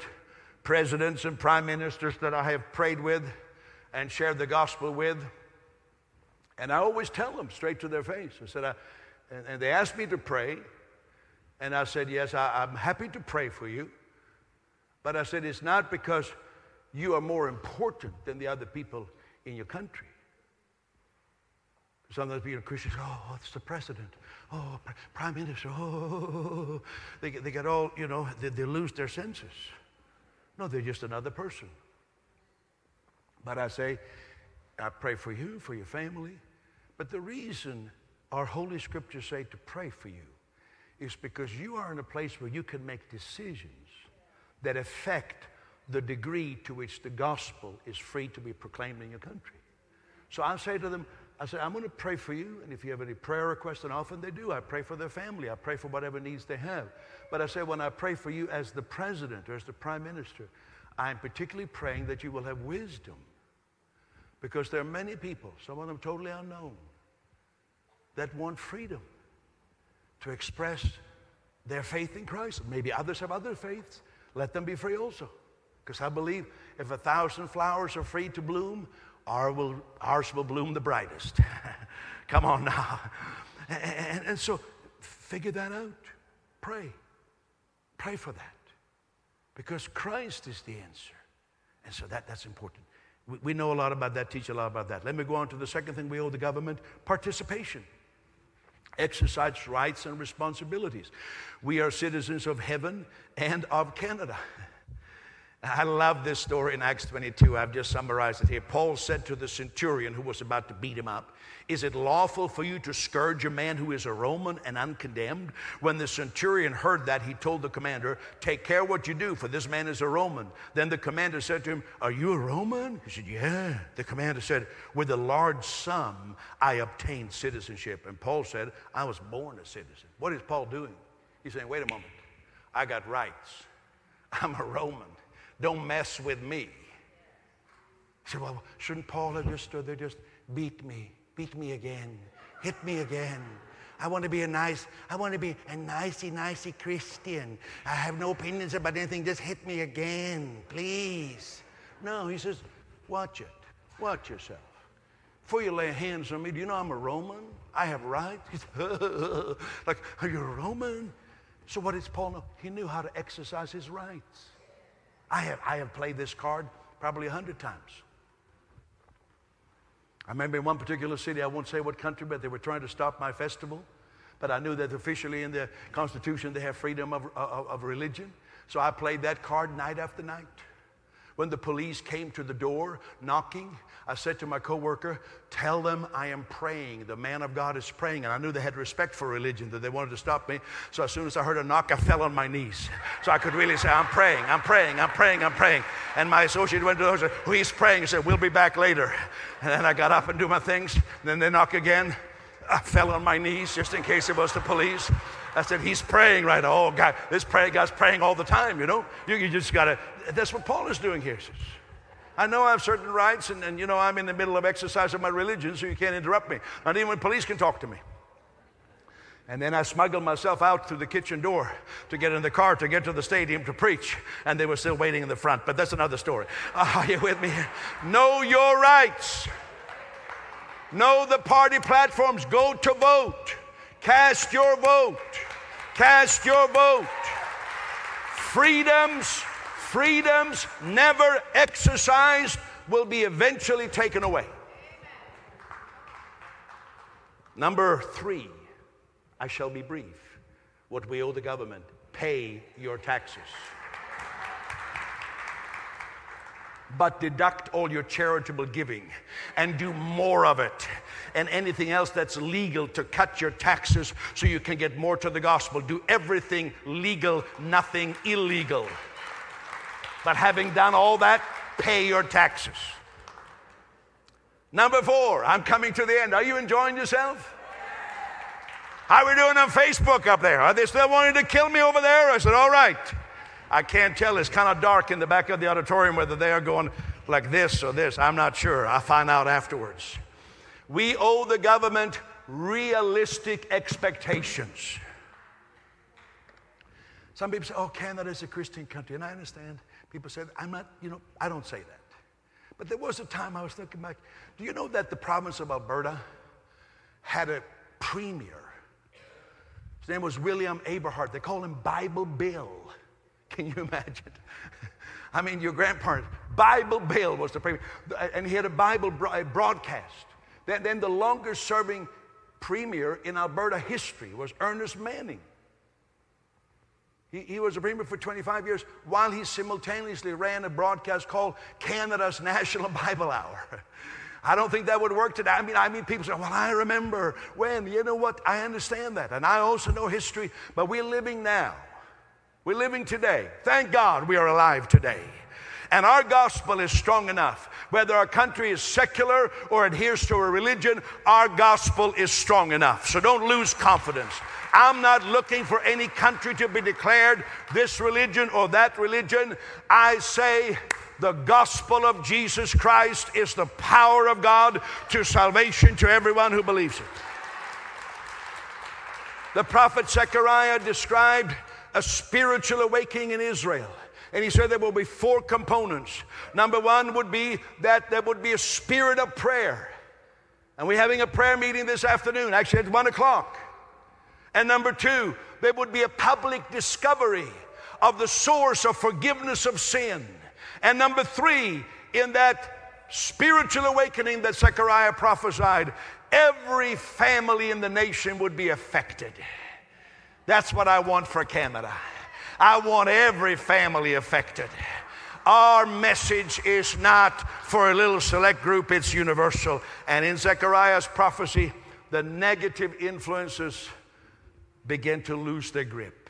presidents and prime ministers that I have prayed with and shared the gospel with. And I always tell them straight to their face. I said, I, and, and, they asked me to pray. And I said, Yes, I, I'm happy to pray for you. But I said, It's not because you are more important than the other people in your country. Some of the people, Christians, oh, it's the president. Oh, prime minister. Oh, they, they get all, you know, they, they lose their senses. No, they're just another person. But I say, I pray for you, for your family. But the reason our Holy Scriptures say to pray for you is because you are in a place where you can make decisions that affect the degree to which the gospel is free to be proclaimed in your country. So I say to them, I say, I'm going to pray for you, and if you have any prayer requests, and often they do, I pray for their family, I pray for whatever needs they have. But I say, when I pray for you as the president or as the prime minister, I'm particularly praying that you will have wisdom. Because there are many people, some of them totally unknown, that want freedom to express their faith in Christ. Maybe others have other faiths. Let them be free also. Because I believe if a thousand flowers are free to bloom, our will, ours will bloom the brightest. [laughs] Come on now. And, and, so figure that out. Pray. Pray for that. Because Christ is the answer. And so that, that's important. We, we know a lot about that, teach a lot about that. Let me go on to the second thing we owe the government participation exercise rights and responsibilities. We are citizens of heaven and of Canada. [laughs] I love this story in Acts 22. I've just summarized it here. Paul said to the centurion who was about to beat him up, Is it lawful for you to scourge a man who is a Roman and uncondemned? When the centurion heard that, he told the commander, Take care what you do, for this man is a Roman. Then the commander said to him, Are you a Roman? He said, Yeah. The commander said, With a large sum I obtained citizenship. And Paul said, I was born a citizen. What is Paul doing? He's saying, Wait a moment. I got rights. I'm a Roman. Don't mess with me. He said, Well, shouldn't Paul have just stood there, just beat me, beat me again, hit me again? I want to be a nice, I want to be a nicey, nicey Christian. I have no opinions about anything. Just hit me again, please. No, he says, watch it. Watch yourself. Before you lay hands on me, do you know I'm a Roman? I have rights. [laughs] like, are you a Roman? So what does Paul know? He knew how to exercise his rights. I have, I have played this card probably a hundred times. I remember in one particular city, I won't say what country, but they were trying to stop my festival. But I knew that officially in the Constitution they have freedom of, of, of religion. So I played that card night after night. When the police came to the door knocking, I said to my coworker, Tell them I am praying. The man of God is praying. And I knew they had respect for religion, that they wanted to stop me. So as soon as I heard a knock, I fell on my knees. So I could really say, I'm praying, I'm praying, I'm praying, I'm praying. And my associate went to the door and said, Who is praying? He said, We'll be back later. And then I got up and do my things. And then they knock again. I fell on my knees just in case it was the police. I said, He's praying right now. Oh, God, this pray, guy's praying all the time, you know? You, you just got to, that's what Paul is doing here. I know I have certain rights, and, and you know, I'm in the middle of exercise of my religion, so you can't interrupt me. Not even when police can talk to me. And then I smuggled myself out through the kitchen door to get in the car to get to the stadium to preach. And they were still waiting in the front. But that's another story. [laughs] Are you with me? Know your rights. Know the party platforms. Go to vote. Cast your vote. Cast your vote. Freedoms, freedoms never exercised will be eventually taken away. Number three I shall be brief. What we owe the government pay your taxes. But deduct all your charitable giving and do more of it and anything else that's legal to cut your taxes so you can get more to the gospel. Do everything legal, nothing illegal. But having done all that, pay your taxes. Number four, I'm coming to the end. Are you enjoying yourself? How are we doing on Facebook up there? Are they still wanting to kill me over there? I said, All right. I can't tell. It's kind of dark in the back of the auditorium whether they are going like this or this. I'm not sure. I'll find out afterwards. We owe the government realistic expectations. Some people say, oh, Canada is a Christian country. And I understand. People say, I'm not, you know, I don't say that. But there was a time I was thinking back. Do you know that the province of Alberta had a premier his name was William Aberhart. They called him Bible Bill. [laughs] Can you imagine? [laughs] I mean, your grandparents, Bible Bill was the premier, and he had a Bible broadcast. Then, then the longest serving premier in Alberta history was Ernest Manning. He, he, was a premier for 25 years while he simultaneously ran a broadcast called Canada's [laughs] National Bible Hour. I don't think that would work today. I mean, I mean, people say, well, I remember when. You know what? I understand that. And I also know history, but we're living now. We're living today. Thank God we are alive today. And our gospel is strong enough. Whether our country is secular or adheres to a religion, our gospel is strong enough. So don't lose confidence. I'm not looking for any country to be declared this religion or that religion. I say, the gospel of Jesus Christ is the power of God to salvation to everyone who believes it. The prophet Zechariah described a spiritual awakening in Israel. And he said there will be four components. Number one would be that there would be a spirit of prayer. And we're having a prayer meeting this afternoon, actually at one o'clock. And number two, there would be a public discovery of the source of forgiveness of sin. And number three, in that spiritual awakening that Zechariah prophesied, every family in the nation would be affected. That's what I want for Canada. I want every family affected. Our message is not for a little select group, it's universal. And in Zechariah's prophecy, the negative influences begin to lose their grip.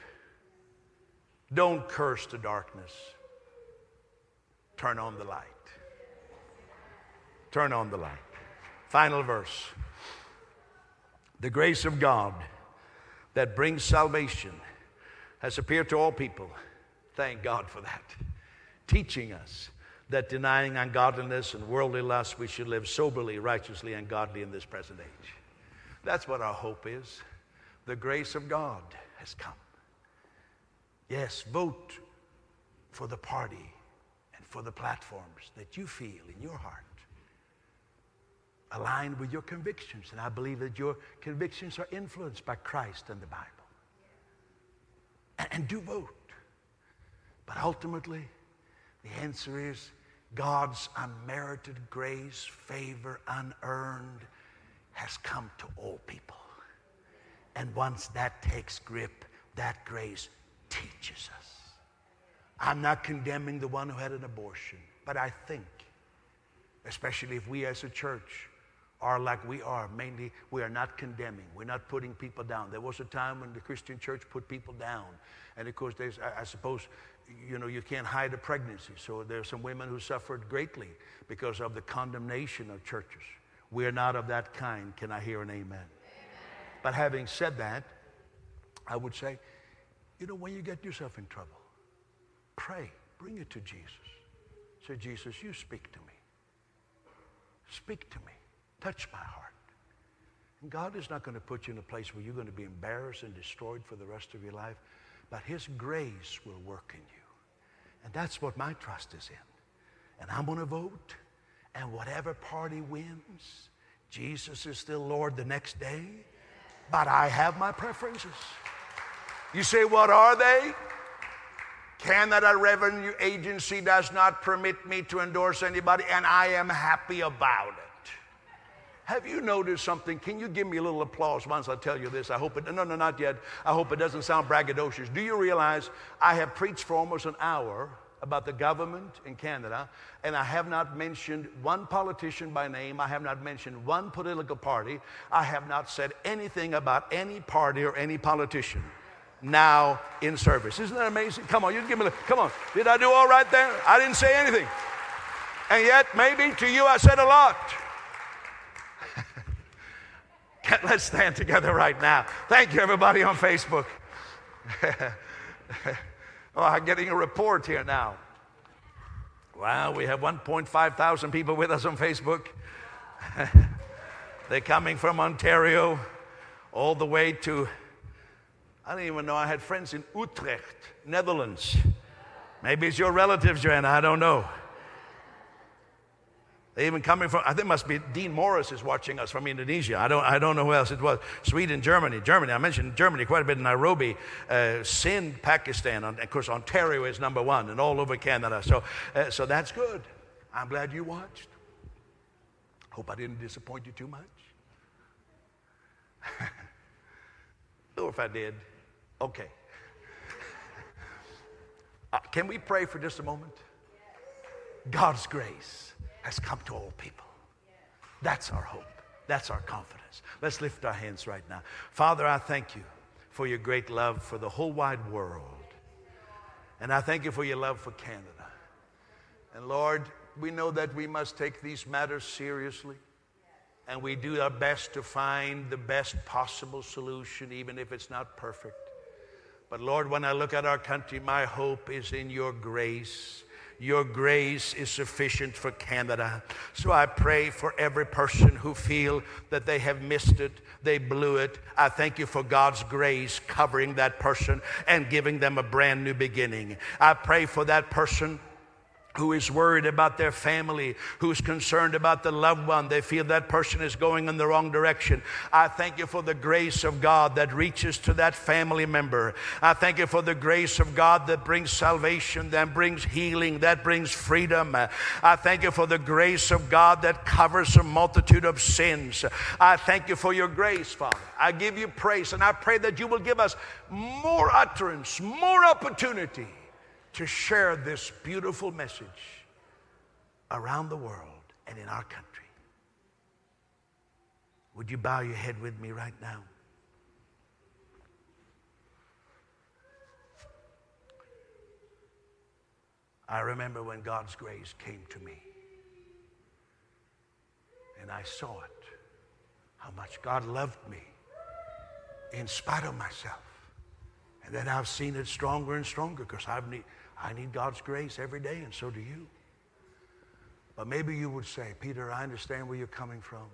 Don't curse the darkness turn on the light. Turn on the light. Final verse. The grace of God that brings salvation has appeared to all people. Thank God for that. Teaching us that denying ungodliness and worldly lust, we should live soberly, righteously, and godly in this present age. That's what our hope is. The grace of God has come. Yes, vote for the party and for the platforms that you feel in your heart aligned with your convictions. And I believe that your convictions are influenced by Christ and the Bible. [clears throat] And, do vote. But ultimately, the answer is God's unmerited grace, favor, unearned, has come to all people. And once that takes grip, that grace teaches us. I'm not condemning the one who had an abortion, but I think, especially if we as a church are like we are, mainly we are not condemning. We're not putting people down. There was a time when the Christian church put people down. And of course, there's, I, I suppose, you know, you can't hide a pregnancy. So there are some women who suffered greatly because of the condemnation of churches. We are not of that kind. Can I hear an amen? amen? But having said that, I would say, you know, when you get yourself in trouble, Pray. Bring it to Jesus. Say, Jesus, you speak to me. Speak to me. Touch my heart. And God is not going to put you in a place where you're going to be embarrassed and destroyed for the rest of your life, but His grace will work in you. And that's what my trust is in. And I'm going to vote, and whatever party wins, Jesus is still Lord the next day, but I have my preferences. You say, what are they? Canada Revenue Agency does not permit me to endorse anybody, and I am happy about it. Have you noticed something? Can you give me a little applause once I tell you this? I hope it, no, no, not yet. I hope it doesn't sound braggadocious. Do you realize I have preached for almost an hour about the government in Canada, and I have not mentioned one politician by name. I have not mentioned one political party. I have not said anything about any party or any politician now in service. Isn't that amazing? Come on, you give me a come on. Did I do all right there? I didn't say anything. And yet, maybe to you I said a lot. [laughs] Let's stand together right now. Thank you, everybody on Facebook. [laughs] oh, I'm getting a report here now. Wow, we have 1.5 thousand people with us on Facebook. [laughs] They're coming from Ontario all the way to, I didn't even know I had friends in Utrecht, Netherlands. Maybe it's your relatives, Joanna, I don't know. They even coming from, I think must be Dean Morris is watching us from Indonesia. I don't, I don't know who else it was. Sweden, Germany, Germany. I mentioned Germany quite a bit. Nairobi, uh, Sindh, Pakistan. And of course, Ontario is number one and all over Canada. So, uh, so that's good. I'm glad you watched. Hope I didn't disappoint you too much. [laughs] or if I did, okay. [laughs] Uh, can we pray for just a moment? God's grace has come to all people. That's our hope. That's our confidence. Let's lift our hands right now. Father, I thank you for your great love for the whole wide world. And I thank you for your love for Canada. And Lord, we know that we must take these matters seriously. And we do our best to find the best possible solution, even if it's not perfect. But Lord, when I look at our country, my hope is in your grace your grace is sufficient for Canada. So I pray for every person who feel that they have missed it, they blew it. I thank you for God's grace covering that person and giving them a brand new beginning. I pray for that person who is worried about their family, who's concerned about the loved one. They feel that person is going in the wrong direction. I thank you for the grace of God that reaches to that family member. I thank you for the grace of God that brings salvation, that brings healing, that brings freedom. I thank you for the grace of God that covers a multitude of sins. I thank you for your grace, Father. I give you praise, and I pray that you will give us more utterance, more opportunity to share this beautiful message around the world and in our country. Would you bow your head with me right now? I remember when God's grace came to me and I saw it, how much God loved me in spite of myself. And then I've seen it stronger and stronger because I've need, I need God's grace every day, and so do you. But maybe you would say, Peter, I understand where you're coming from.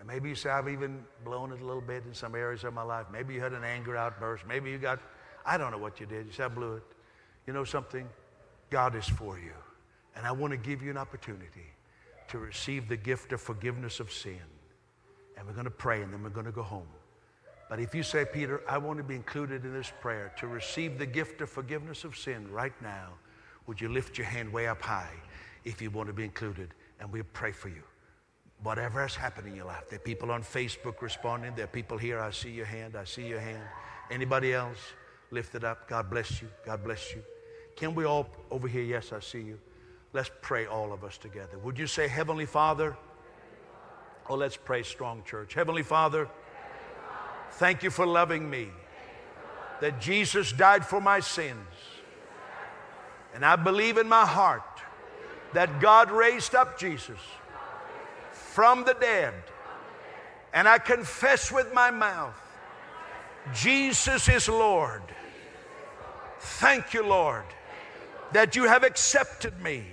And maybe you say, I've even blown it a little bit in some areas of my life. Maybe you had an anger outburst. Maybe you got, I don't know what you did. You said, I blew it. You know something? God is for you. And I want to give you an opportunity to receive the gift of forgiveness of sin. And we're going to pray, and then we're going to go home. But if you say, Peter, I want to be included in this prayer to receive the gift of forgiveness of sin right now, would you lift your hand way up high if you want to be included? And we'll pray for you. Whatever has happened in your life. There are people on Facebook responding. There are people here. I see your hand. I see your hand. Anybody else? Lift it up. God bless you. God bless you. Can we all over here? Yes, I see you. Let's pray all of us together. Would you say, Heavenly Father? Oh, let's pray strong, church. Heavenly Father. Thank you for loving me. That Jesus died for my sins. And I believe in my heart that God raised up Jesus from the dead. And I confess with my mouth Jesus is Lord. Thank you, Lord, that you have accepted me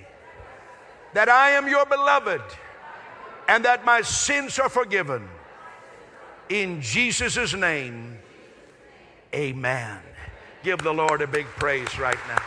that I am your beloved and that my sins are forgiven. In Jesus' name, amen. Give the Lord a big praise right now.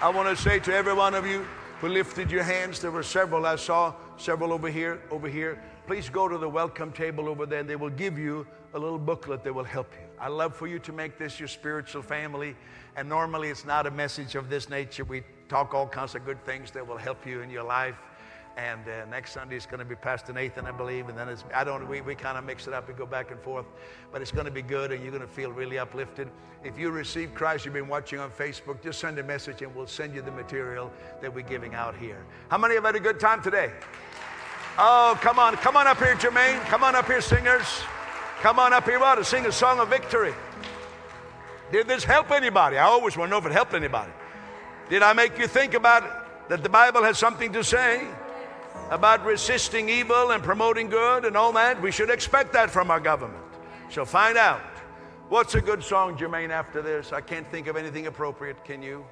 I want to say to every one of you who lifted your hands, there were several I saw, several over here, over here. Please go to the welcome table over there and they will give you a little booklet that will help you. I love for you to make this your spiritual family. And normally it's not a message of this nature. We talk all kinds of good things that will help you in your life. And uh, next Sunday is going to be Pastor Nathan, I believe. And then it's, I don't, we, we kind of mix it up We go back and forth. But it's going to be good and you're going to feel really uplifted. If you receive Christ, you've been watching on Facebook, just send a message and we'll send you the material that we're giving out here. How many have had a good time today? Oh, come on. Come on up here, Jermaine. Come on up here, singers. Come on up here, what? To sing a song of victory. Did this help anybody? I always want to know if it helped anybody. Did I make you think about that the Bible has something to say? About resisting evil and promoting good and all that. We should expect that from our government. So find out. What's a good song, Jermaine, after this? I can't think of anything appropriate. Can you?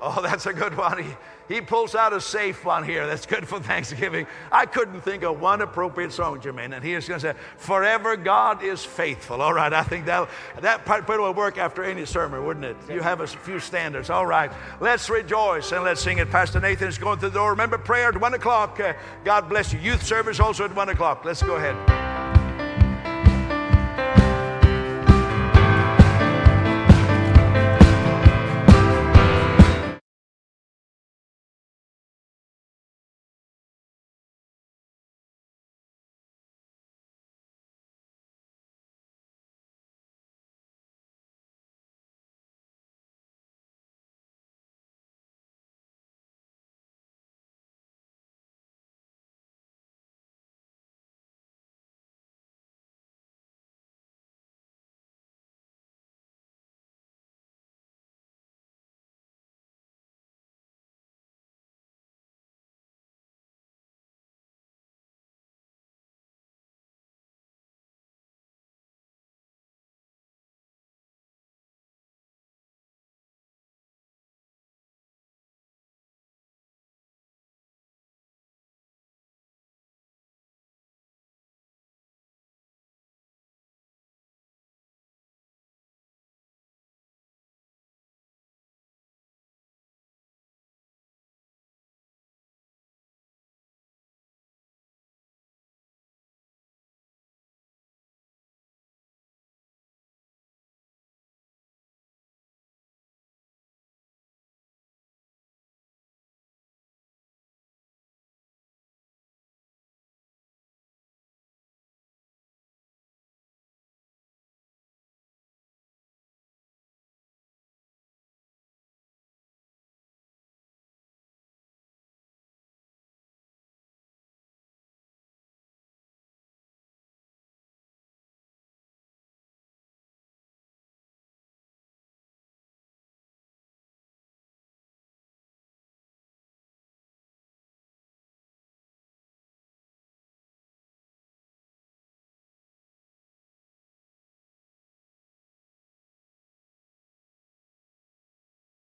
Oh, [laughs] that's a good one. He, he pulls out a safe one here. That's good for [laughs] Thanksgiving. I couldn't think of one appropriate song, Jermaine. And he is going to say, Forever God is faithful. All right, I think that that part will work after any sermon, wouldn't it? You have a few standards. All right, let's rejoice and let's sing it. Pastor Nathan is going through the door. Remember, prayer at 1 o'clock. Uh, God bless you. Youth service also at 1 o'clock. Let's go ahead.